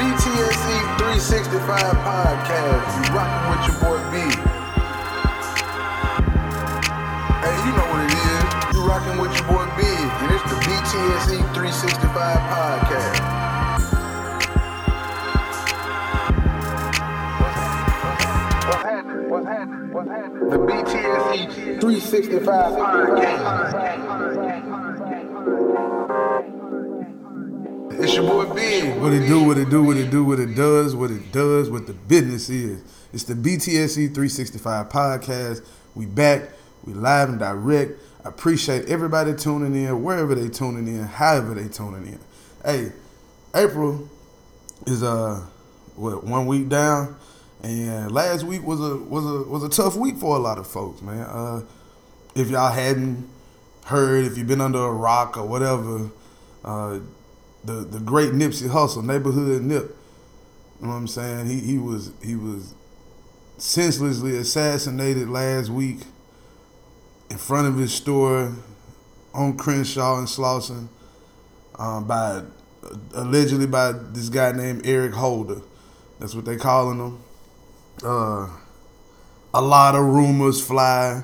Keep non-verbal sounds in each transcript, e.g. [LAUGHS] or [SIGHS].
BTSE 365 podcast. You rocking with your boy B. Hey, you know what it is. You rocking with your boy B. And it's the BTSE 365 podcast. What's happening? What's happening? What's happening? The BTSE 365 podcast. It's your boy. What it do, what it do, what it do, what it does, what it does, what the business is. It's the BTSE 365 podcast. We back, we live and direct. I appreciate everybody tuning in, wherever they tuning in, however they tuning in. Hey, April is uh what one week down, and last week was a was a was a tough week for a lot of folks, man. Uh, if y'all hadn't heard, if you've been under a rock or whatever, uh, the the great Nipsey Hussle, neighborhood Nip. You know what I'm saying? He he was he was senselessly assassinated last week in front of his store on Crenshaw and Slauson um, by allegedly by this guy named Eric Holder. That's what they calling him. Uh, a lot of rumors fly,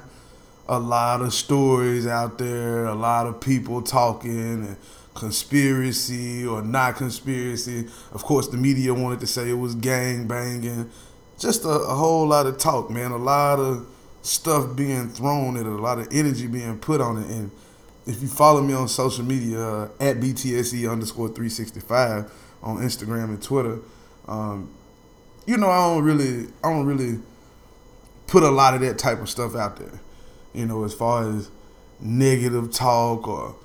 a lot of stories out there, a lot of people talking and conspiracy or not conspiracy. Of course, the media wanted to say it was gang banging. Just a, a whole lot of talk, man. A lot of stuff being thrown at it, a lot of energy being put on it. And if you follow me on social media uh, at BTSE underscore 365 on Instagram and Twitter, um, you know I don't really I don't really put a lot of that type of stuff out there. You know, as far as negative talk or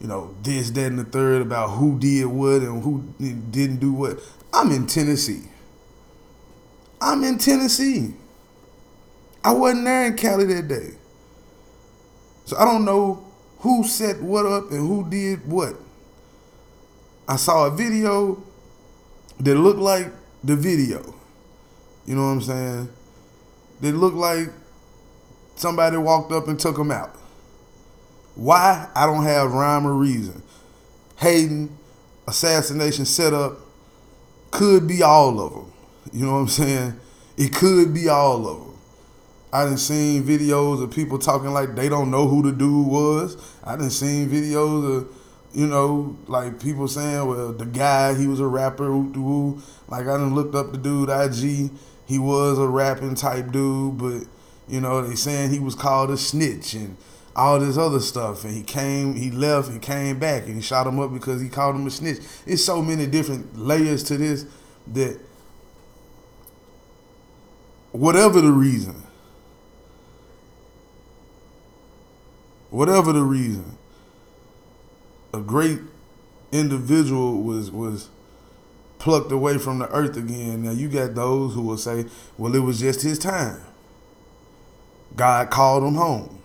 you know, this, that, and the third about who did what and who didn't do what. I'm in Tennessee. I'm in Tennessee. I wasn't there in Cali that day. So I don't know who set what up and who did what. I saw a video that looked like the video. You know what I'm saying? That looked like somebody walked up and took them out. Why? I don't have rhyme or reason. Hayden, assassination setup, could be all of them. You know what I'm saying? It could be all of them. I done seen videos of people talking like they don't know who the dude was. I done seen videos of, you know, like people saying, well, the guy, he was a rapper, woo Like I didn't looked up the dude, IG. He was a rapping type dude, but, you know, they saying he was called a snitch and all this other stuff. And he came, he left and came back and he shot him up because he called him a snitch. It's so many different layers to this that whatever the reason, whatever the reason, a great individual was was plucked away from the earth again. Now you got those who will say, well, it was just his time. God called him home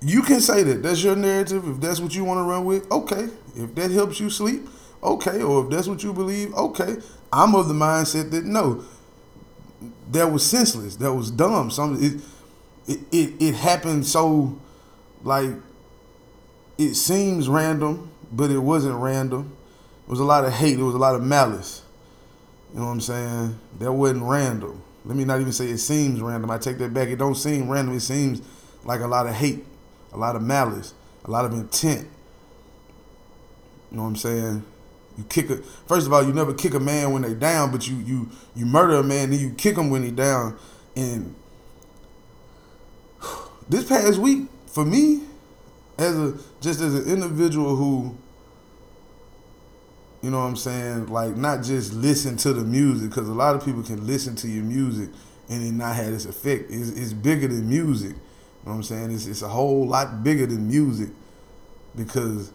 you can say that. That's your narrative. If that's what you want to run with, okay. If that helps you sleep, okay. Or if that's what you believe, okay. I'm of the mindset that no, that was senseless. That was dumb. Some it it it, it happened so like it seems random, but it wasn't random. It was a lot of hate. it was a lot of malice. You know what I'm saying? That wasn't random. Let me not even say it seems random. I take that back. It don't seem random. It seems like a lot of hate a lot of malice, a lot of intent. You know what I'm saying? You kick a first of all, you never kick a man when they down, but you you you murder a man, then you kick him when he down. And [SIGHS] this past week, for me, as a just as an individual who, you know what I'm saying, like not just listen to the music, because a lot of people can listen to your music and it not have this effect. It's, it's bigger than music know what I'm saying? It's, it's a whole lot bigger than music because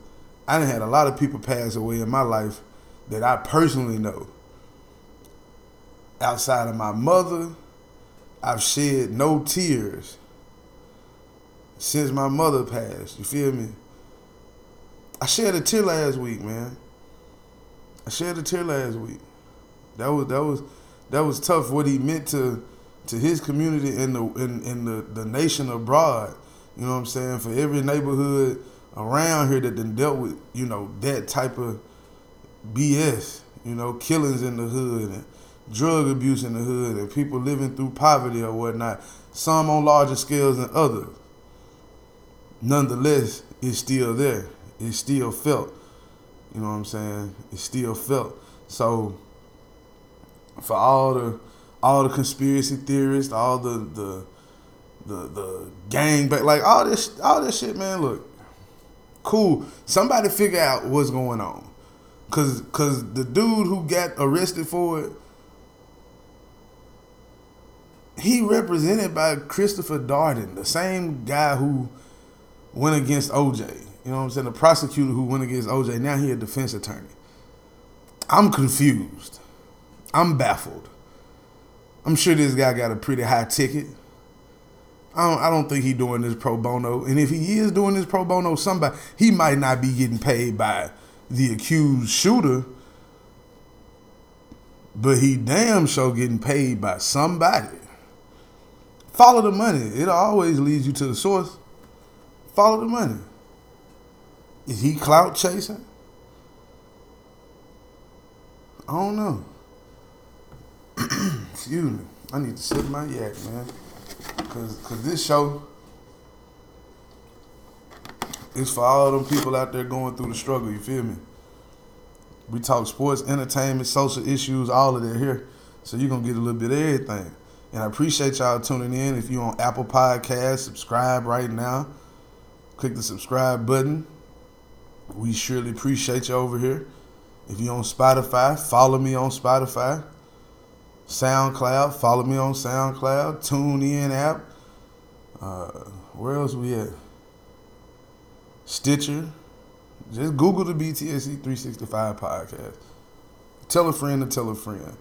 I done had a lot of people pass away in my life that I personally know. Outside of my mother, I've shed no tears since my mother passed. You feel me? I shed a tear last week, man. I shed a tear last week. That was that was that was tough. What he meant to to his community and the in, in the, the nation abroad. You know what I'm saying? For every neighborhood around here that then dealt with, you know, that type of BS. You know, killings in the hood and drug abuse in the hood and people living through poverty or whatnot. Some on larger scales than others. Nonetheless, it's still there. It's still felt. You know what I'm saying? It's still felt. So for all the all the conspiracy theorists, all the the the the gang but like all this all this shit, man, look. Cool. Somebody figure out what's going on. Cause cause the dude who got arrested for it, he represented by Christopher Darden, the same guy who went against OJ. You know what I'm saying? The prosecutor who went against OJ. Now he a defense attorney. I'm confused. I'm baffled. I'm sure this guy got a pretty high ticket. I don't, I don't think he doing this pro bono. And if he is doing this pro bono, somebody he might not be getting paid by the accused shooter, but he damn sure getting paid by somebody. Follow the money. It always leads you to the source. Follow the money. Is he clout chasing? I don't know. [CLEARS THROAT] Excuse me. I need to sip my yak, man. Cause, Cause this show is for all them people out there going through the struggle, you feel me? We talk sports, entertainment, social issues, all of that here. So you're gonna get a little bit of everything. And I appreciate y'all tuning in. If you're on Apple Podcasts, subscribe right now. Click the subscribe button. We surely appreciate you over here. If you're on Spotify, follow me on Spotify. SoundCloud, follow me on SoundCloud. TuneIn app. Uh, where else we at? Stitcher. Just Google the BTSE 365 podcast. Tell a friend to tell a friend.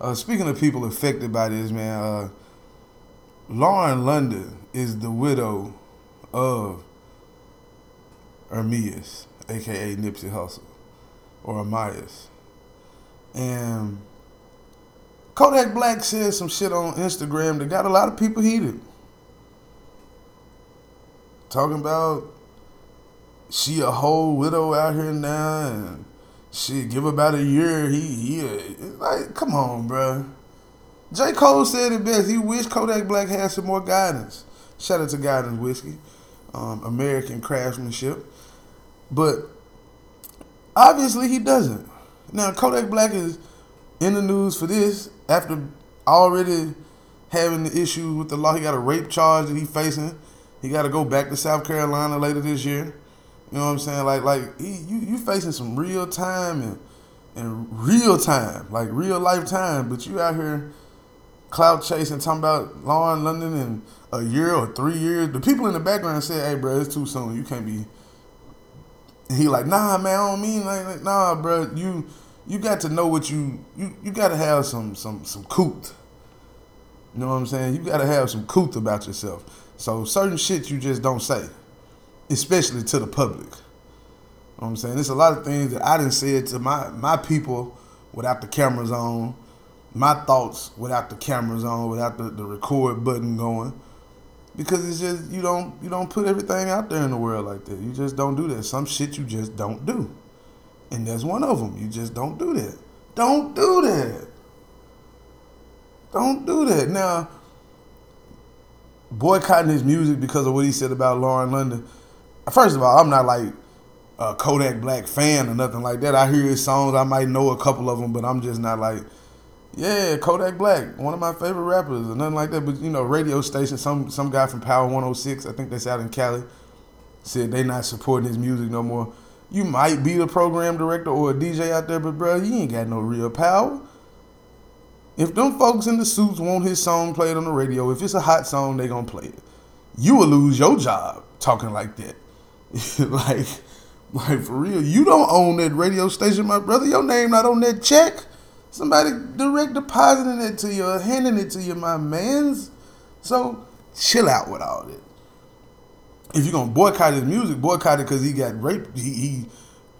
Uh, speaking of people affected by this, man, uh, Lauren London is the widow of Ermias, aka Nipsey Hussle, or Amias. And Kodak Black said some shit on Instagram that got a lot of people heated. Talking about she a whole widow out here now and Shit, give about a year. He, he, like, come on, bro. J. Cole said it best. He wished Kodak Black had some more guidance. Shout out to Guidance Whiskey, um, American craftsmanship. But obviously he doesn't. Now, Kodak Black is in the news for this after already having the issue with the law. He got a rape charge that he's facing. He got to go back to South Carolina later this year. You know what I'm saying? Like like he, you you facing some real time and and real time, like real life time, but you out here cloud chasing, talking about Lauren London in a year or three years. The people in the background said, "Hey, bro, it's too soon. You can't be." And he like, "Nah, man, I don't mean like, nah, bro. You you got to know what you you you got to have some some some coot. You know what I'm saying? You got to have some coot about yourself. So certain shit you just don't say." especially to the public. You know what I'm saying? There's a lot of things that I didn't say to my, my people without the cameras on, my thoughts without the cameras on, without the, the record button going. Because it's just you don't you don't put everything out there in the world like that. You just don't do that. Some shit you just don't do. And there's one of them. You just don't do that. Don't do that. Don't do that. Now, boycotting his music because of what he said about Lauren London first of all, I'm not like a Kodak Black fan or nothing like that. I hear his songs. I might know a couple of them, but I'm just not like, yeah, Kodak Black, one of my favorite rappers or nothing like that. But you know, radio station, some some guy from Power 106, I think that's out in Cali, said they not supporting his music no more. You might be the program director or a DJ out there, but bro, you ain't got no real power. If them folks in the suits want his song played on the radio, if it's a hot song, they gonna play it. You will lose your job talking like that. [LAUGHS] like, like for real, you don't own that radio station, my brother. Your name not on that check. Somebody direct depositing it to you, handing it to you, my man's. So chill out with all that. If you're gonna boycott his music, boycott it because he got raped. He, he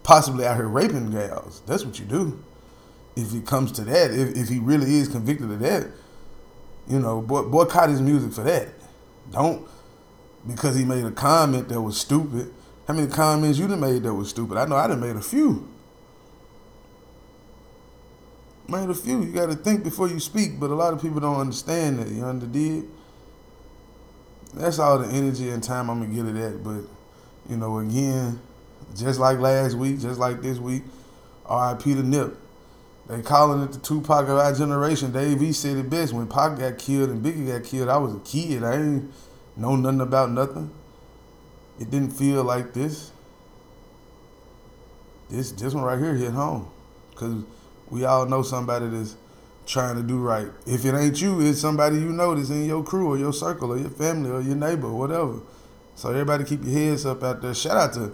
possibly out here raping gals. That's what you do. If it comes to that, if, if he really is convicted of that, you know, boy, boycott his music for that. Don't because he made a comment that was stupid. How many comments you done made that was stupid? I know I done made a few. Made a few. You got to think before you speak, but a lot of people don't understand that. You understand? That's all the energy and time I'm gonna get it at. But you know, again, just like last week, just like this week, R.I.P. to Nip. They calling it the Tupac of our generation. Dave E said it best. When Pac got killed and Biggie got killed, I was a kid. I ain't know nothing about nothing. It didn't feel like this. This this one right here hit home. Cause we all know somebody that's trying to do right. If it ain't you, it's somebody you know that's in your crew or your circle or your family or your neighbor or whatever. So everybody keep your heads up out there. Shout out to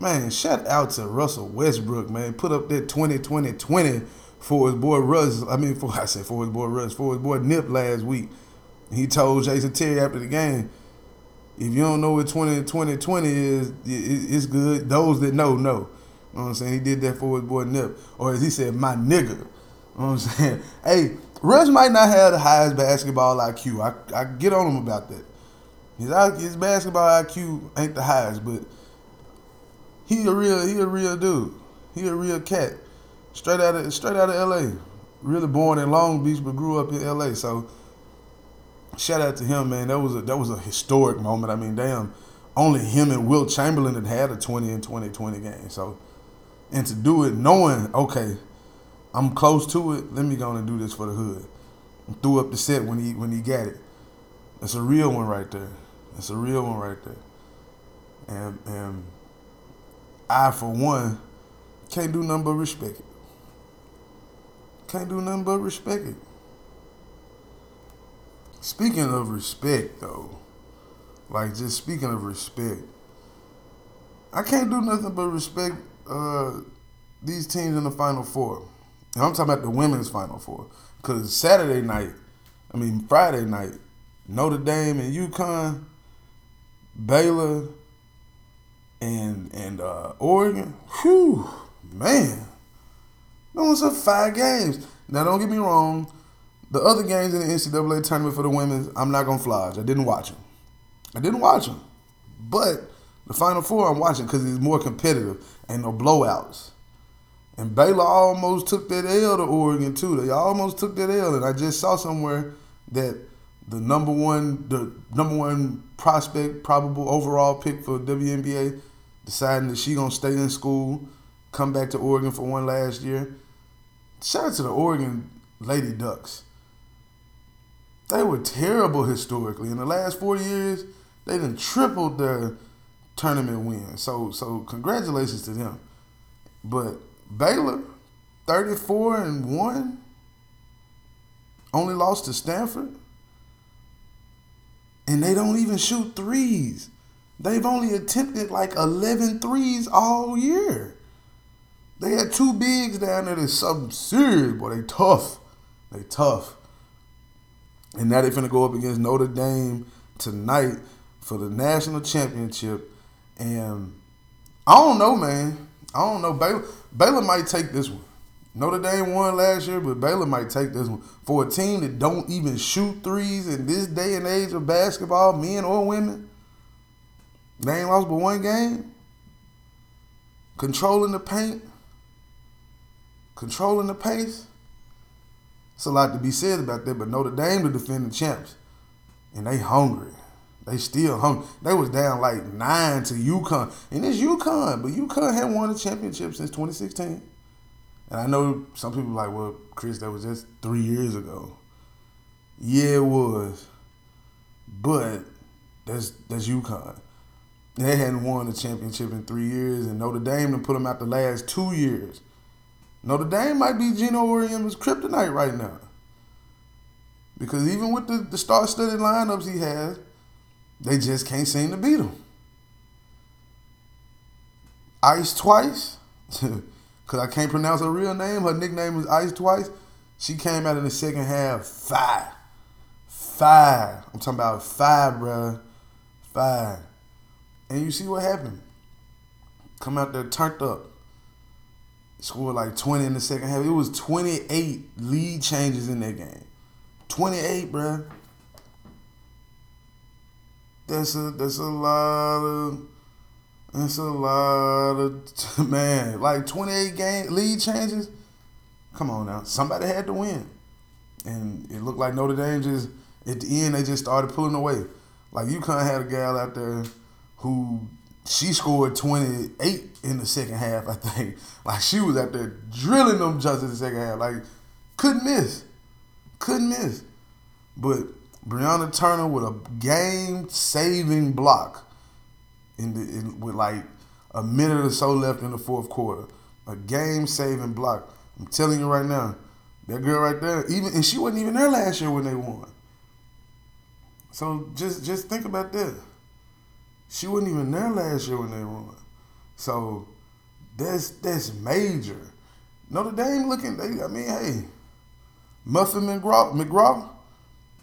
man, shout out to Russell Westbrook, man. Put up that 20 20 20 for his boy Russ. I mean for [LAUGHS] I said for his boy Russ, for his boy Nip last week. He told Jason Terry after the game, if you don't know what 20 20 20 is, it's good. Those that know, know. You know what I'm saying? He did that for his boy Nip. Or as he said, my nigga. You know what I'm saying? [LAUGHS] Hey, Russ might not have the highest basketball IQ. I, I get on him about that. His, his basketball IQ ain't the highest, but he a real he a real dude. He a real cat. Straight out of straight out of LA. Really born in Long Beach but grew up in LA. So shout out to him, man. That was a that was a historic moment. I mean, damn, only him and Wilt Chamberlain had had a 20 and 20 20 game. So and to do it knowing, okay, I'm close to it. Let me go and do this for the hood. And threw up the set when he when he got it. That's a real one right there. That's a real one right there. And and I for one can't do nothing but respect it. Can't do nothing but respect it. Speaking of respect though, like just speaking of respect, I can't do nothing but respect uh, these teams in the Final Four. And I'm talking about the women's Final Four. Because Saturday night, I mean, Friday night, Notre Dame and UConn, Baylor, and and uh, Oregon. Whew, man. Those are five games. Now, don't get me wrong. The other games in the NCAA tournament for the women, I'm not going to fly. I didn't watch them. I didn't watch them. But the Final Four, I'm watching because it's more competitive and no blowouts. And Baylor almost took that L to Oregon too. They almost took that L, and I just saw somewhere that the number one, the number one prospect, probable overall pick for WNBA, deciding that she gonna stay in school, come back to Oregon for one last year. Shout out to the Oregon Lady Ducks. They were terrible historically. In the last four years, they done tripled their tournament win. So so congratulations to them. But Baylor, 34 and 1, only lost to Stanford. And they don't even shoot threes. They've only attempted like 11 threes all year. They had two bigs down there that's something serious, boy. They tough. They tough. And now they're finna go up against Notre Dame tonight for the national championship. And I don't know, man. I don't know. Baylor, Baylor might take this one. Notre Dame won last year, but Baylor might take this one. For a team that don't even shoot threes in this day and age of basketball, men or women, they ain't lost but one game. Controlling the paint, controlling the pace. It's a lot to be said about that, but Notre Dame the defending champs. And they hungry. They still hung. They was down like nine to UConn, and it's UConn, but UConn had won a championship since 2016. And I know some people like, well, Chris, that was just three years ago. Yeah, it was, but that's that's UConn. They hadn't won a championship in three years, and Notre Dame to put them out the last two years. Notre Dame might be Geno Auriemma's kryptonite right now. Because even with the, the star-studded lineups he has, they just can't seem to beat them. Ice twice, [LAUGHS] because I can't pronounce her real name. Her nickname is Ice twice. She came out in the second half five. Five. I'm talking about five, bro. Five. And you see what happened. Come out there turned up. Scored like 20 in the second half. It was 28 lead changes in that game. 28, bro. That's a that's a lot of that's a lot of [LAUGHS] man. Like 28 game lead changes. Come on now. Somebody had to win. And it looked like Notre Dame just, at the end, they just started pulling away. Like, you kind of had a gal out there who she scored 28 in the second half, [LAUGHS] I think. Like, she was out there drilling them just in the second half. Like, couldn't miss. Couldn't miss. But Brianna Turner with a game saving block in the in, with like a minute or so left in the fourth quarter. A game saving block. I'm telling you right now, that girl right there, even and she wasn't even there last year when they won. So just just think about that. She wasn't even there last year when they won. So that's that's major. Notre Dame looking. They, I mean, hey, Muffet McGraw, McGraw,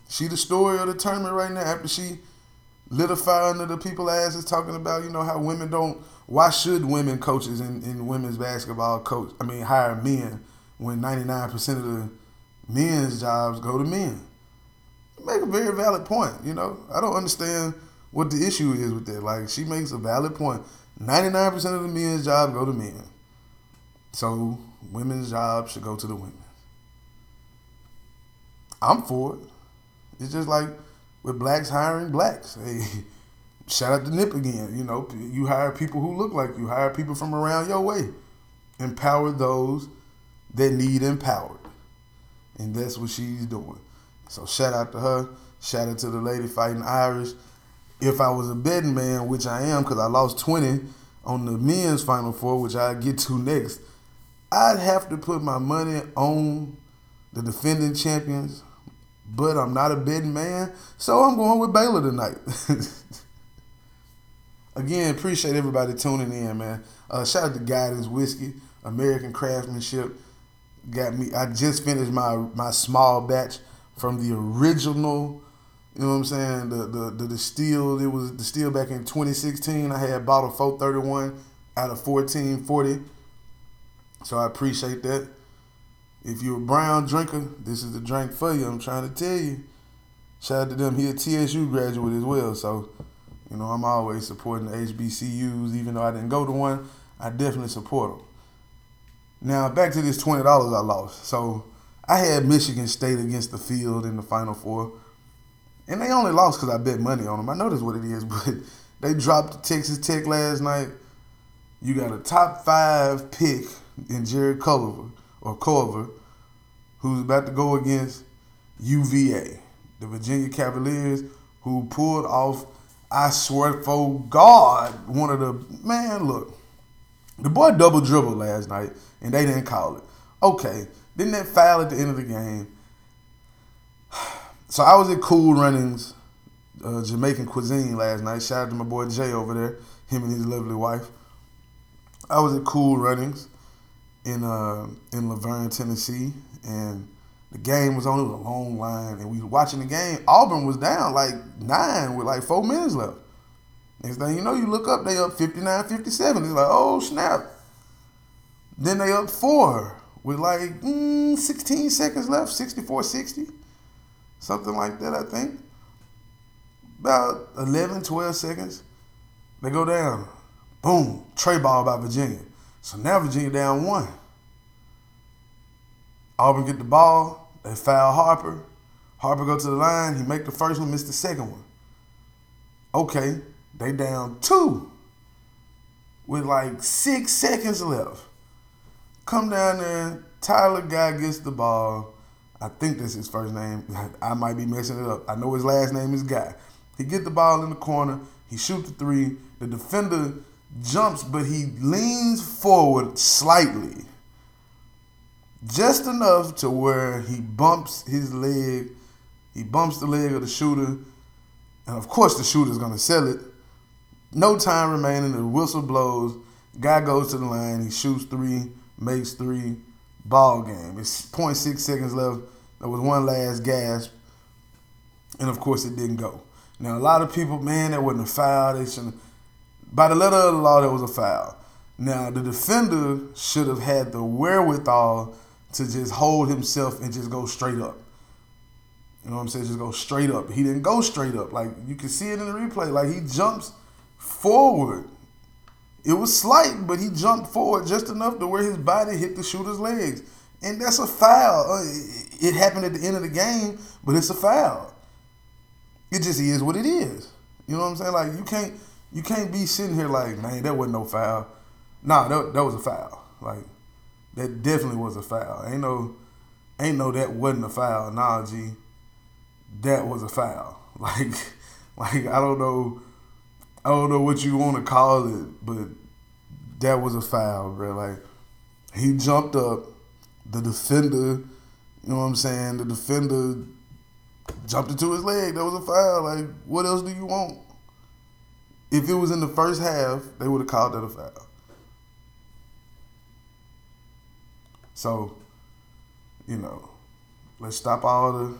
she the story of the tournament right now. After she lit a fire under the people asses talking about you know how women don't. Why should women coaches in, in women's basketball coach? I mean, hire men when ninety nine percent of the men's jobs go to men. Make a very valid point. You know, I don't understand what the issue is with that. Like she makes a valid point. Ninety nine percent of the men's jobs go to men. So women's jobs should go to the women. I'm for it. It's just like with blacks hiring blacks. Hey, [LAUGHS] shout out to Nip again. You know, you hire people who look like you. Hire people from around your way. Empower those that need empowered, and that's what she's doing. So shout out to her. Shout out to the lady fighting Irish. If I was a betting man, which I am, because I lost twenty on the men's final four, which I get to next, I'd have to put my money on the defending champions but I'm not a betting man, so I'm going with Baylor tonight. [LAUGHS] Again, appreciate everybody tuning in, man. Uh, shout out to Guidance Whiskey, American Craftsmanship. Got me. I just finished my my small batch from the original. You know what I'm saying? The the the distilled. It was distilled back in 2016. I had bottle 431 out of 1440. So I appreciate that. If you're a brown drinker, this is the drink for you. I'm trying to tell you. Shout out to them. He a TSU graduate as well, so you know I'm always supporting the HBCUs. Even though I didn't go to one, I definitely support them. Now back to this twenty dollars I lost. So I had Michigan State against the field in the Final Four, and they only lost because I bet money on them. I know that's what it is, [LAUGHS] but they dropped Texas Tech last night. You got a top five pick in Jarrett Culver or Culver, who's about to go against UVA, the Virginia Cavaliers, who pulled off, I swear for God, one of the man, look, the boy double dribbled last night and they didn't call it. Okay, didn't that foul at the end of the game? [SIGHS] So I was at Cool Runnings, uh, Jamaican cuisine last night. Shout out to my boy Jay over there, him and his lovely wife. I was at Cool Runnings in uh, in La Vergne, Tennessee, and the game was on. It was a long line, and we were watching the game. Auburn was down like nine with like four minutes left. Next thing you know, you look up, they up 59 57. It's like, oh, snap. Then they up four with like mm, 16 seconds left, 64 60. Something like that, I think. About 11, 12 seconds. They go down. Boom. Trey ball by Virginia. So now Virginia down one. Auburn get the ball. They foul Harper. Harper go to the line. He make the first one, miss the second one. Okay, they down two with like six seconds left. Come down there. Tyler Guy gets the ball. I think that's his first name. [LAUGHS] I might be messing it up. I know his last name is Guy. He get the ball in the corner. He shoot the three. The defender jumps, but he leans forward slightly. Just enough to where he bumps his leg, he bumps the leg of the shooter, and of course the shooter's gonna sell it. No time remaining, the whistle blows, guy goes to the line, he shoots three, makes three, ball game. It's 0.6 seconds left. There was one last gasp, and of course it didn't go. Now a lot of people, man, that wasn't a foul. They shouldn't by the letter of the law, that was a foul. Now, the defender should have had the wherewithal to just hold himself and just go straight up. You know what I'm saying? Just go straight up. He didn't go straight up. Like you can see it in the replay. Like he jumps forward. It was slight, but he jumped forward just enough to where his body hit the shooter's legs. and that's a foul. Uh, it happened at the end of the game, but it's a foul. It just is what it is. You know what I'm saying? Like you can't you can't be sitting here like, man, that wasn't no foul. Nah, that, that was a foul. Like that definitely was a foul. Ain't no ain't no that wasn't a foul. Nah, G. That was a foul. [LAUGHS] Like like I don't know I don't know what you want to call it, but that was a foul, bro. Like he jumped up, the defender, you know what I'm saying? The defender jumped into his leg. That was a foul. Like, what else do you want? If it was in the first half, they would have called that a foul. So, you know, let's stop all the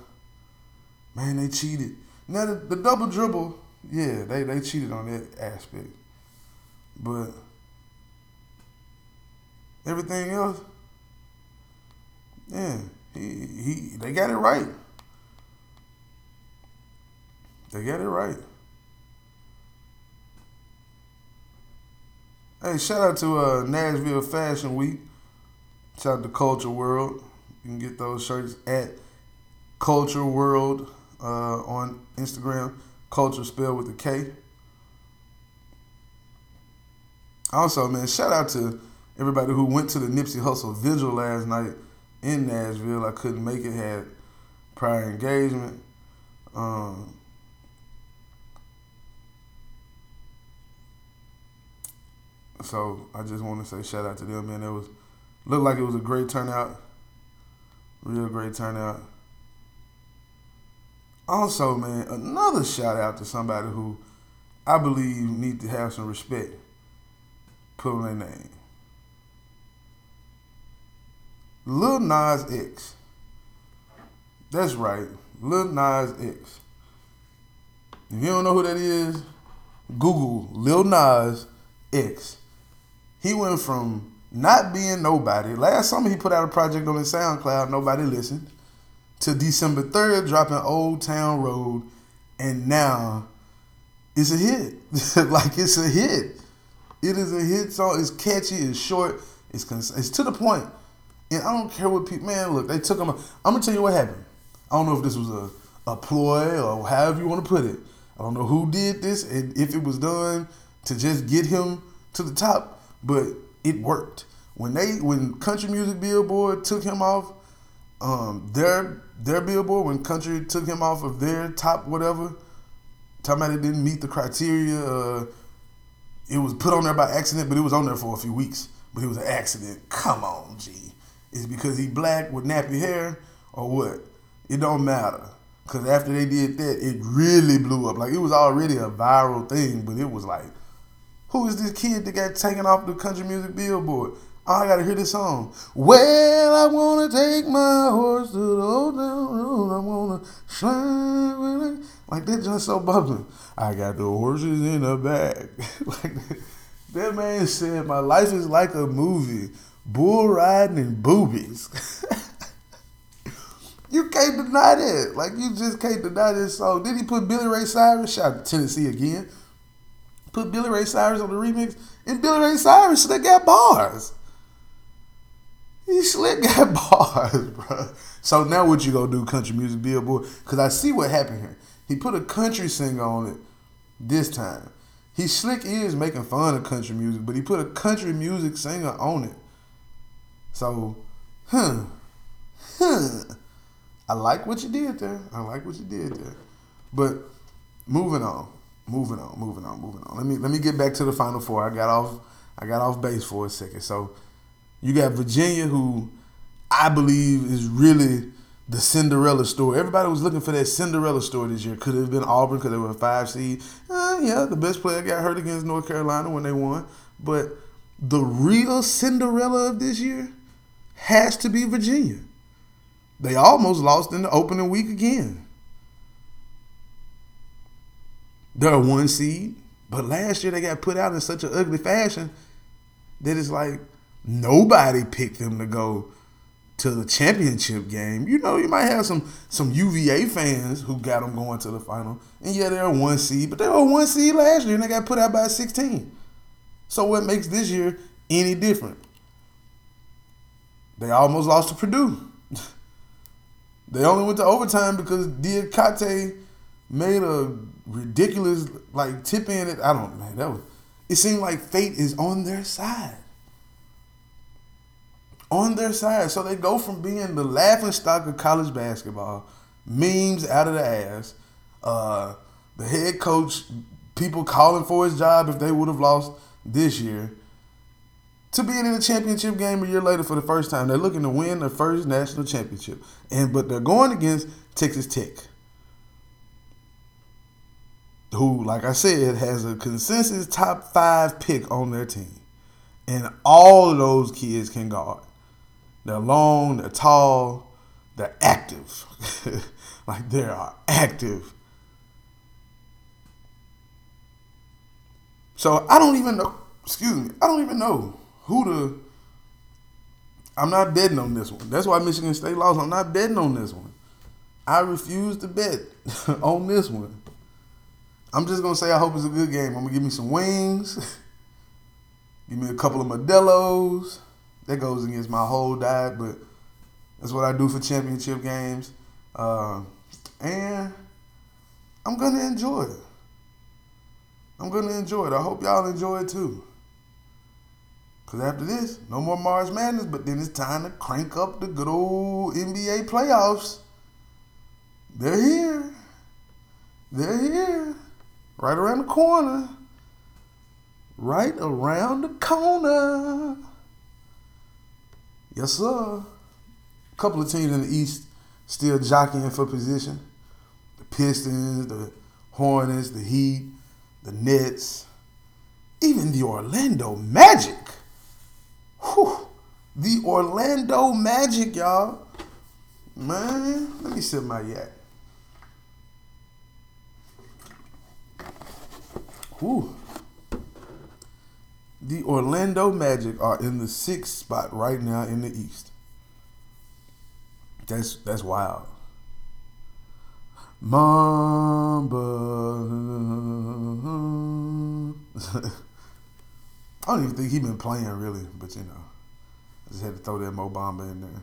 man. They cheated. Now the, the double dribble, yeah, they they cheated on that aspect, but everything else, yeah, he he they got it right. They got it right. Hey, shout out to uh, Nashville Fashion Week. Shout out to Culture World. You can get those shirts at Culture World uh, on Instagram. Culture spelled with a K. Also, man, shout out to everybody who went to the Nipsey Hussle vigil last night in Nashville. I couldn't make it, had prior engagement. Um, so I just want to say shout out to them, man. It was looked like it was a great turnout, real great turnout. Also, man, another shout out to somebody who I believe need to have some respect put on their name. Lil Nas X. That's right, Lil Nas X. If you don't know who that is, Google Lil Nas X. He went from not being nobody. Last summer he put out a project on his SoundCloud, nobody listened. To December 3rd, dropping Old Town Road, and now it's a hit. [LAUGHS] like it's a hit. It is a hit song. It's catchy. It's short. It's cons- it's to the point. And I don't care what people. Man, look, they took him. I'm gonna tell you what happened. I don't know if this was a a ploy or however you want to put it. I don't know who did this and if it was done to just get him to the top, but it worked. When they when Country Music Billboard took him off, um, their their Billboard when Country took him off of their top whatever, talking about it didn't meet the criteria. Uh, it was put on there by accident, but it was on there for a few weeks. But it was an accident. Come on, G. Is because he black with nappy hair or what? It don't matter. Cause after they did that, it really blew up. Like it was already a viral thing, but it was like, who is this kid that got taken off the country music billboard? Oh, I gotta hear this song. Well, I wanna take my horse to the old town road. I wanna slide like that. Just so bubbling. I got the horses in the back. [LAUGHS] like that. that man said, "My life is like a movie, bull riding and boobies." [LAUGHS] you can't deny that. Like you just can't deny this song. Did he put Billy Ray Cyrus? Shout to Tennessee again. Put Billy Ray Cyrus on the remix, and Billy Ray Cyrus still got bars. He slick [LAUGHS] got bars, bro. So now what you gonna do, country music billboard? Cause I see what happened here. He put a country singer on it this time. He slick is making fun of country music, but he put a country music singer on it. So, huh, huh. I like what you did there. I like what you did there. But moving on, moving on, moving on, moving on. Let me let me get back to the final four. I got off I got off base for a second. So you got Virginia, who I believe is really the Cinderella story. Everybody was looking for that Cinderella story this year. Could have been Auburn because they were a five seed. Uh, yeah, the best player got hurt against North Carolina when they won. But the real Cinderella of this year has to be Virginia. They almost lost in the opening week again. They're a one seed, but last year they got put out in such an ugly fashion that it's like nobody picked them to go to the championship game. You know, you might have some some UVA fans who got them going to the final, and yeah, they're a one seed, but they were a one seed last year and they got put out by a sixteen. So what makes this year any different? They almost lost to Purdue. [LAUGHS] they only went to overtime because Diakite made a ridiculous like tip in it. I don't man, that was it seemed like fate is on their side. On their side. So they go from being the laughing stock of college basketball, memes out of the ass, uh, the head coach, people calling for his job if they would have lost this year, to being in the championship game a year later for the first time. They're looking to win their first national championship. And but they're going against Texas Tech who, like I said, has a consensus top five pick on their team. And all of those kids can guard. They're long, they're tall, they're active. [LAUGHS] like they are active. So I don't even know, excuse me, I don't even know who to. I'm not betting on this one. That's why Michigan State lost. I'm not betting on this one. I refuse to bet [LAUGHS] on this one. I'm just gonna say I hope it's a good game. I'm gonna give me some wings. give me a couple of Modelo's. That goes against my whole diet, but that's what I do for championship games. Uh, and I'm gonna enjoy it. I'm gonna enjoy it. I hope y'all enjoy it too. Cause after this, no more March Madness, but then it's time to crank up the good old NBA playoffs. They're here. They're here. Right around the corner. Right around the corner. Yes, sir. A couple of teams in the East still jockeying for position. The Pistons, the Hornets, the Heat, the Nets, even the Orlando Magic. Whew. The Orlando Magic, y'all. Man, let me sip my yak. Whew. The Orlando Magic are in the sixth spot right now in the East. That's that's wild. Mamba. [LAUGHS] I don't even think he's been playing really, but you know, I just had to throw that Mo Bamba in there.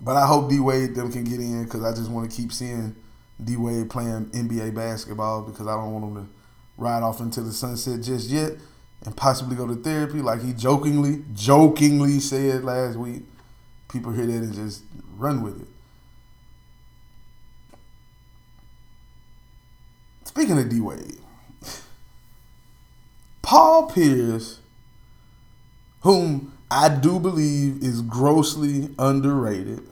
But I hope D Wade them can get in because I just want to keep seeing D Wade playing NBA basketball because I don't want him to ride off into the sunset just yet and possibly go to therapy like he jokingly, jokingly said last week. People hear that and just run with it. Speaking of D Wade, Paul Pierce, whom I do believe is grossly underrated,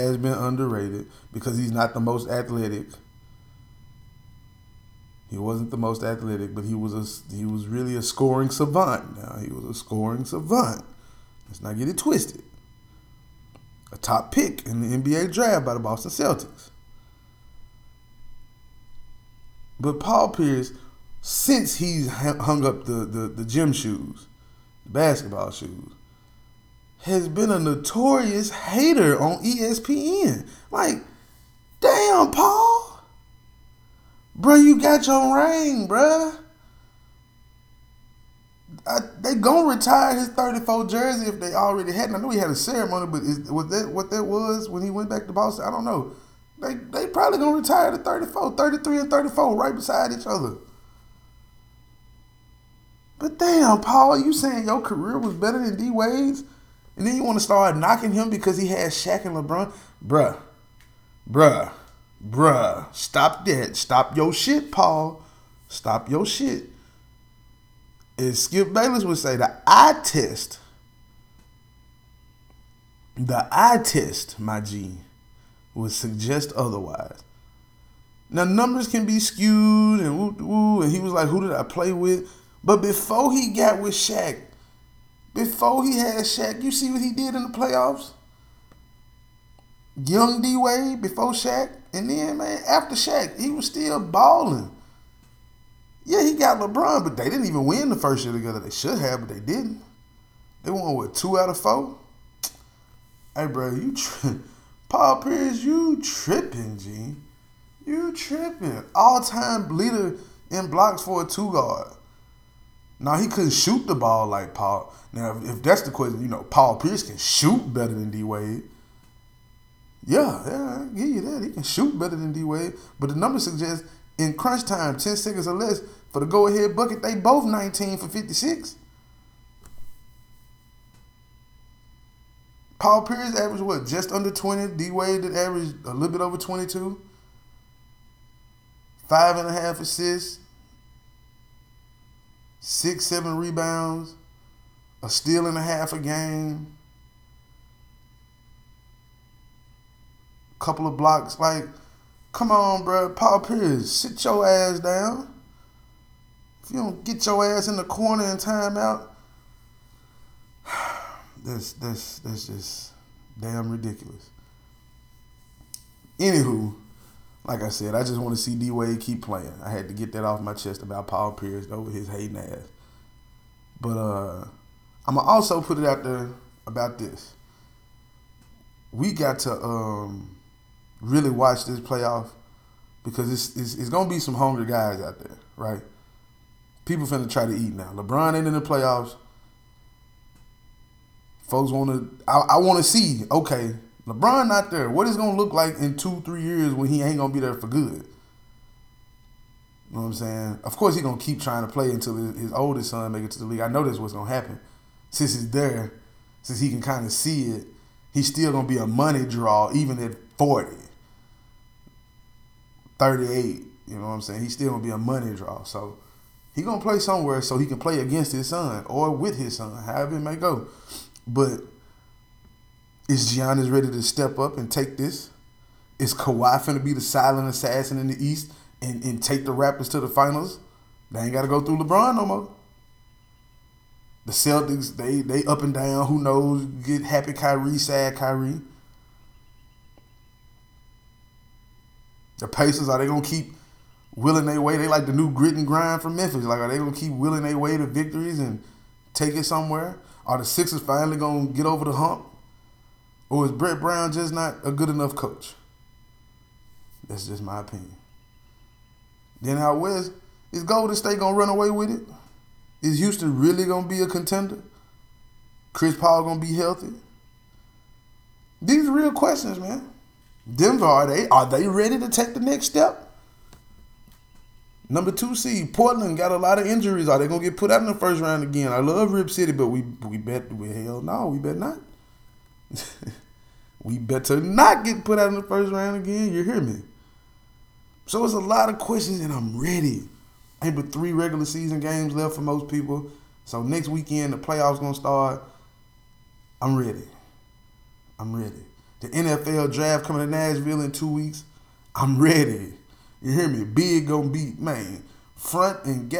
has been underrated because he's not the most athletic. He wasn't the most athletic, but he was a he was really a scoring savant. Now he was a scoring savant. Let's not get it twisted. A top pick in the NBA draft by the Boston Celtics. But Paul Pierce, since he's hung up the, the, the gym shoes, the basketball shoes, has been a notorious hater on ESPN. Like, damn, Paul. Bro, you got your ring. I, they gonna retire his 34 jersey if they already hadn't. I know he had a ceremony, but is, was that what that was when he went back to Boston? I don't know. They they probably gonna retire the 34, 33 and 34 right beside each other. But damn, Paul, you saying your career was better than D Wade's? And then you want to start knocking him because he has Shaq and LeBron? Bruh. Bruh. Bruh. Stop that. Stop your shit, Paul. Stop your shit. As Skip Bayless would say, the eye test. The eye test, my G, would suggest otherwise. Now numbers can be skewed and woo woo, and he was like, "Who did I play with?" But before he got with Shaq, before he had Shaq, you see what he did in the playoffs? Young D Wade before Shaq, and then man, after Shaq, he was still balling. Yeah, he got LeBron, but they didn't even win the first year together. They should have, but they didn't. They won with two out of four. Hey, bro, you tri- [LAUGHS] Paul Pierce, you tripping, G? You tripping? All time leader in blocks for a two guard. Now he couldn't shoot the ball like Paul. Now, if, if that's the question, you know, Paul Pierce can shoot better than D Wade. Yeah, yeah, I give you that. He can shoot better than D Wade. But the numbers suggest in crunch time, 10 seconds or less, for the go ahead bucket, they both 19 for 56. Paul Pierce averaged what? Just under 20. D Wade did average a little bit over 22. Five and a half assists. Six, seven rebounds. A steal and a half a game. Couple of blocks. Like, come on, bro. Paul Pierce, sit your ass down. If you don't get your ass in the corner in timeout, [SIGHS] that's that's that's just damn ridiculous. Anywho, like I said, I just want to see D Wade keep playing. I had to get that off my chest about Paul Pierce over his hating ass. But uh I'm gonna also put it out there about this. We got to um really watch this playoff because it's, it's, it's gonna be some hungry guys out there, right? People finna try to eat now. LeBron ain't in the playoffs. Folks want to. I, I want to see. Okay, LeBron not there. What is gonna look like in two, three years when he ain't gonna be there for good? You know what I'm saying? Of course, he gonna keep trying to play until his, oldest son make it to the league. I know that's what's gonna happen. Since he's there, since he can kind of see it, he's still gonna be a money draw even at 40, 38. You know what I'm saying? He's still gonna be a money draw. So he gonna play somewhere so he can play against his son or with his son, however it may go. But is Giannis ready to step up and take this? Is Kawhi finna be the silent assassin in the East and, and take the Raptors to the finals? They ain't gotta go through LeBron no more. The Celtics, they they up and down. Who knows? Get happy Kyrie, sad Kyrie. The Pacers, are they gonna keep willing their way? They like the new grit and grind from Memphis. Like, are they gonna keep willing their way to victories and take it somewhere? Are the Sixers finally gonna get over the hump? Or is Brett Brown just not a good enough coach? That's just my opinion. Then out west, is Golden State gonna run away with it? Is Houston really gonna be a contender? Chris Paul gonna be healthy? These are real questions, man. Denver, are they are they ready to take the next step? Number two seed, Portland got a lot of injuries. Are they gonna get put out in the first round again? I love Rip City, but we we bet we hell no, we bet not. [LAUGHS] we better not get put out in the first round again. You hear me? So it's a lot of questions, and I'm ready. Ain't but three regular season games left for most people. So next weekend the playoffs gonna start. I'm ready. I'm ready. The NFL draft coming to Nashville in two weeks. I'm ready. You hear me? Big gonna be, man, front and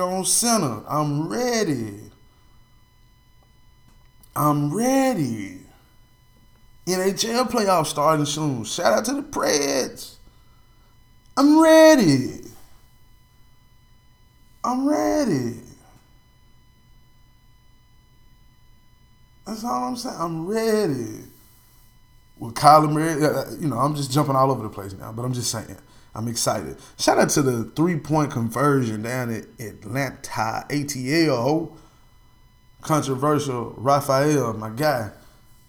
on center. I'm ready. I'm ready. NHL playoffs starting soon. Shout out to the Preds. I'm ready. I'm ready. That's all I'm saying. I'm ready. With Kyler Murray, uh, you know, I'm just jumping all over the place now, but I'm just saying. I'm excited. Shout out to the three point conversion down at Atlanta, ATL. Controversial Raphael, my guy.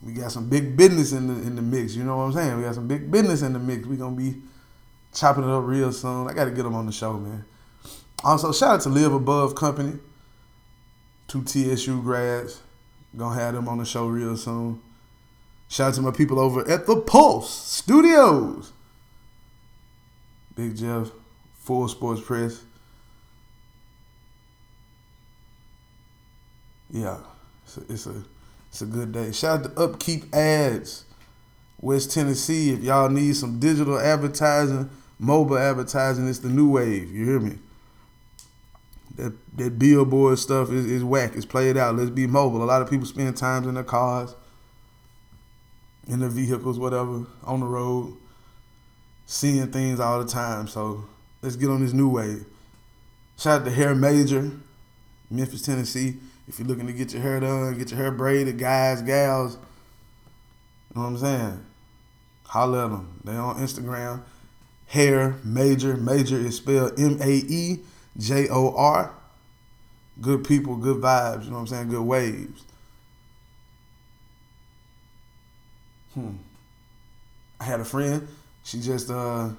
We got some big business in the in the mix. You know what I'm saying? We got some big business in the mix. We gonna be chopping it up real soon. I gotta get them on the show, man. Also, shout out to Live Above Company. Two TSU grads. Gonna have them on the show real soon. Shout out to my people over at the Pulse Studios. Big Jeff, Full Sports Press. Yeah, it's a, it's a it's a good day. Shout out to Upkeep Ads, West Tennessee. If y'all need some digital advertising, mobile advertising, it's the new wave. You hear me? That that billboard stuff is, is whack. It's played out. Let's be mobile. A lot of people spend times in their cars, in their vehicles, whatever, on the road seeing things all the time. So let's get on this new wave. Shout out to Hair Major, Memphis, Tennessee. If you're looking to get your hair done, get your hair braided, guys, gals, you know what I'm saying? Holler at them. They on Instagram. Hair Major. Major is spelled M A E J O R. good people, good vibes. You know what I'm saying? Good waves. Hmm. I had a friend. She just uh,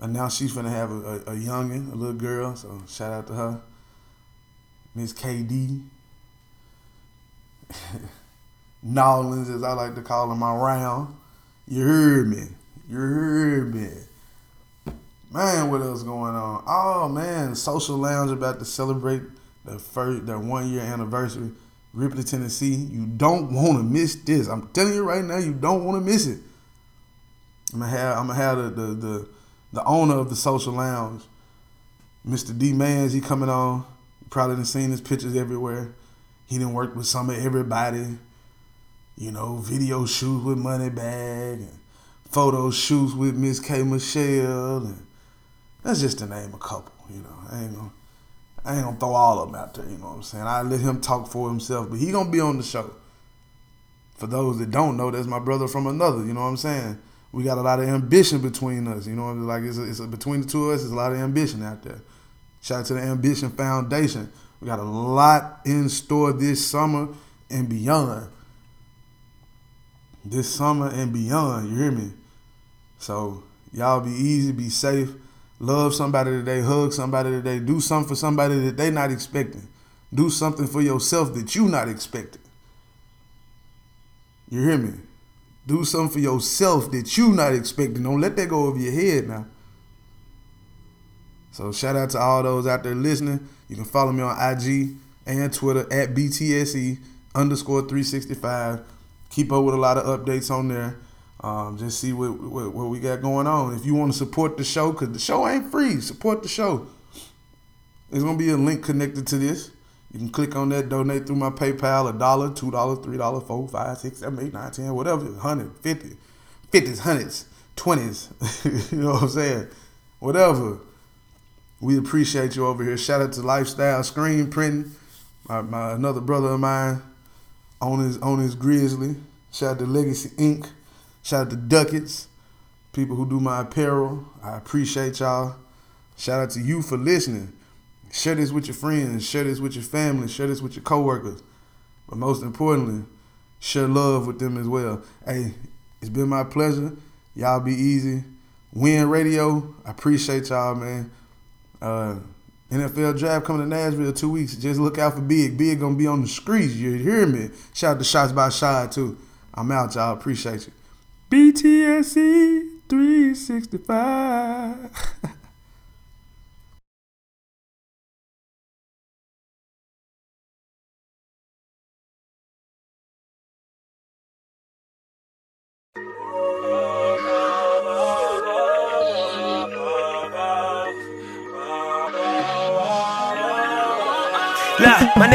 announced she's gonna have a, a, a youngin, a little girl. So shout out to her, Miss KD. [LAUGHS] Nolans, as I like to call him around. You heard me. You heard me. Man, what else going on? Oh man, Social Lounge about to celebrate the first their one year anniversary. Ripley, Tennessee. You don't want to miss this. I'm telling you right now, you don't want to miss it. I'm gonna have I'm gonna have the, the the the, owner of the Social Lounge, Mr. D Mans. He coming on. Probably done seen his pictures everywhere. He didn't work with some of everybody. You know, video shoots with Moneybagg and photo shoots with Miss K Michelle and that's just to name a couple. You know, I ain't gonna I ain't gonna throw all of them out there. You know what I'm saying? I let him talk for himself, but he gonna be on the show. For those that don't know, that's my brother from another. You know what I'm saying? We got a lot of ambition between us. You know, what I'm saying like it's, a, it's a, between the two of us, there's a lot of ambition out there. Shout out to the Ambition Foundation. We got a lot in store this summer and beyond. This summer and beyond, you hear me? So y'all be easy, be safe love somebody today, hug somebody today, do something for somebody that they not expecting. Do something for yourself that you not expecting. You hear me? Do something for yourself that you not expecting. Don't let that go over your head now. So shout out to all those out there listening. You can follow me on IG and Twitter at BTSE underscore 365. Keep up with a lot of updates on there. Um, just see what, what, what we got going on. If you want to support the show, because the show ain't free, support the show. There's gonna be a link connected to this. You can click on that, donate through my PayPal, a dollar, two dollars, three dollars, four, five, six, seven, eight, nine, ten, whatever, hundred, fifty, fifties, hundreds, twenties. [LAUGHS] you know what I'm saying? Whatever. We appreciate you over here. Shout out to Lifestyle Screen Printing, my, my another brother of mine, on his on his Grizzly. Shout out to Legacy Inc. Shout out to Duckets, people who do my apparel. I appreciate y'all. Shout out to you for listening. Share this with your friends. Share this with your family. Share this with your coworkers. But most importantly, share love with them as well. Hey, it's been my pleasure. Y'all be easy. Win Radio. I appreciate y'all, man. Uh, NFL draft coming to Nashville two weeks. Just look out for Big. Big gonna be on the streets. You hear me? Shout out to Shots by Shot too. I'm out, y'all. Appreciate you. BTSE 365. [LAUGHS]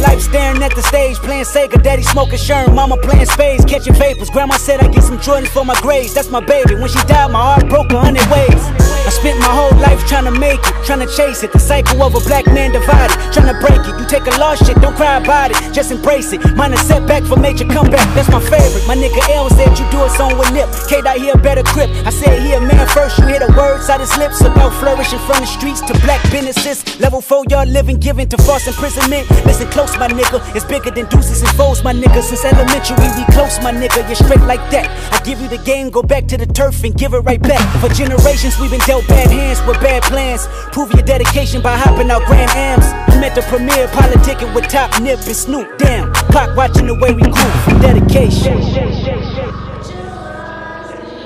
Life staring at the stage, playing Sega, daddy smoking Sherm, mama playing spades, catching vapors. Grandma said I get some Jordans for my grades. That's my baby. When she died, my heart broke a hundred ways. I spent my whole life trying to make it, trying to chase it. The cycle of a black man divided, trying to break it. You take a lost shit, don't cry about it, just embrace it. Mine a setback for major comeback, that's my favorite. My nigga L said you do it song with Nip. K dot here better grip. I said he a man first, you hear the words out his lips about flourishing from the streets to black businesses. Level 4, y'all living, giving to false imprisonment. Listen close, my nigga, it's bigger than deuces and foes, my nigga. Since elementary, we close, my nigga. You're straight like that. I give you the game, go back to the turf and give it right back. For generations, we've been dealt bad hands with bad plans. Prove your dedication by hopping out Grand Ams. I'm at the premiere, politicking with Top Nip and Snoop. Damn, clock watching the way we grew from dedication.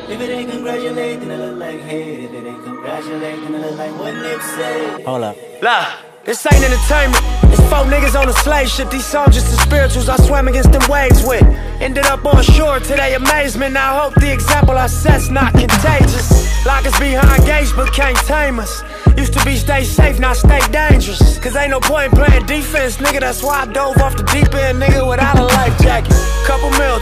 If it ain't congratulate, then I look like hate. If it ain't congratulate, then I look like what Nip said. Hold up. Look, this ain't entertainment. It's four niggas on a slave ship. These just the spirituals I swam against them waves with. Ended up on shore to their amazement. I hope the example I set's not contagious. Lock us behind gates, but can't tame us. Used to be stay safe, now stay dangerous. Cause ain't no point playing defense, nigga. That's why I dove off the deep end, nigga, without a life jacket. Couple mil,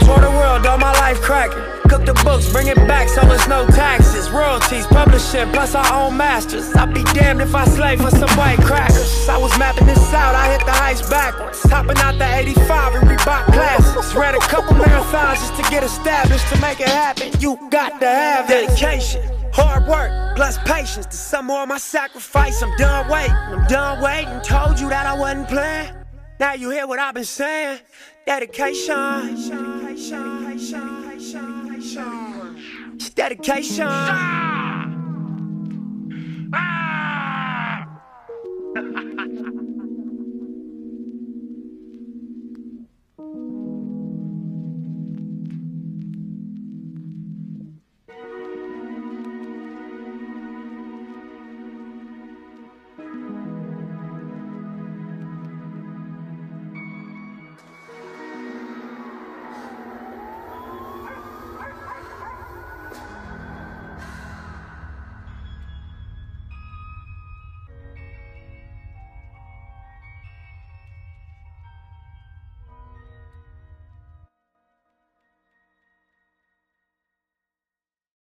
life cracking. Cook the books, bring it back so it's no taxes. Royalties, publishing, plus our own masters. I'd be damned if I slave for some white crackers. I was mapping this out, I hit the heights backwards. Hopping out the 85 and Reebok classics. Ran a couple marathons just to get established. To make it happen, you got to have dedication. Hard work plus patience to some more of my sacrifice. I'm done waiting, I'm done waiting. Told you that I wasn't playing. Now you hear what I've been saying. Dedication. It's dedication. Ah! [LAUGHS]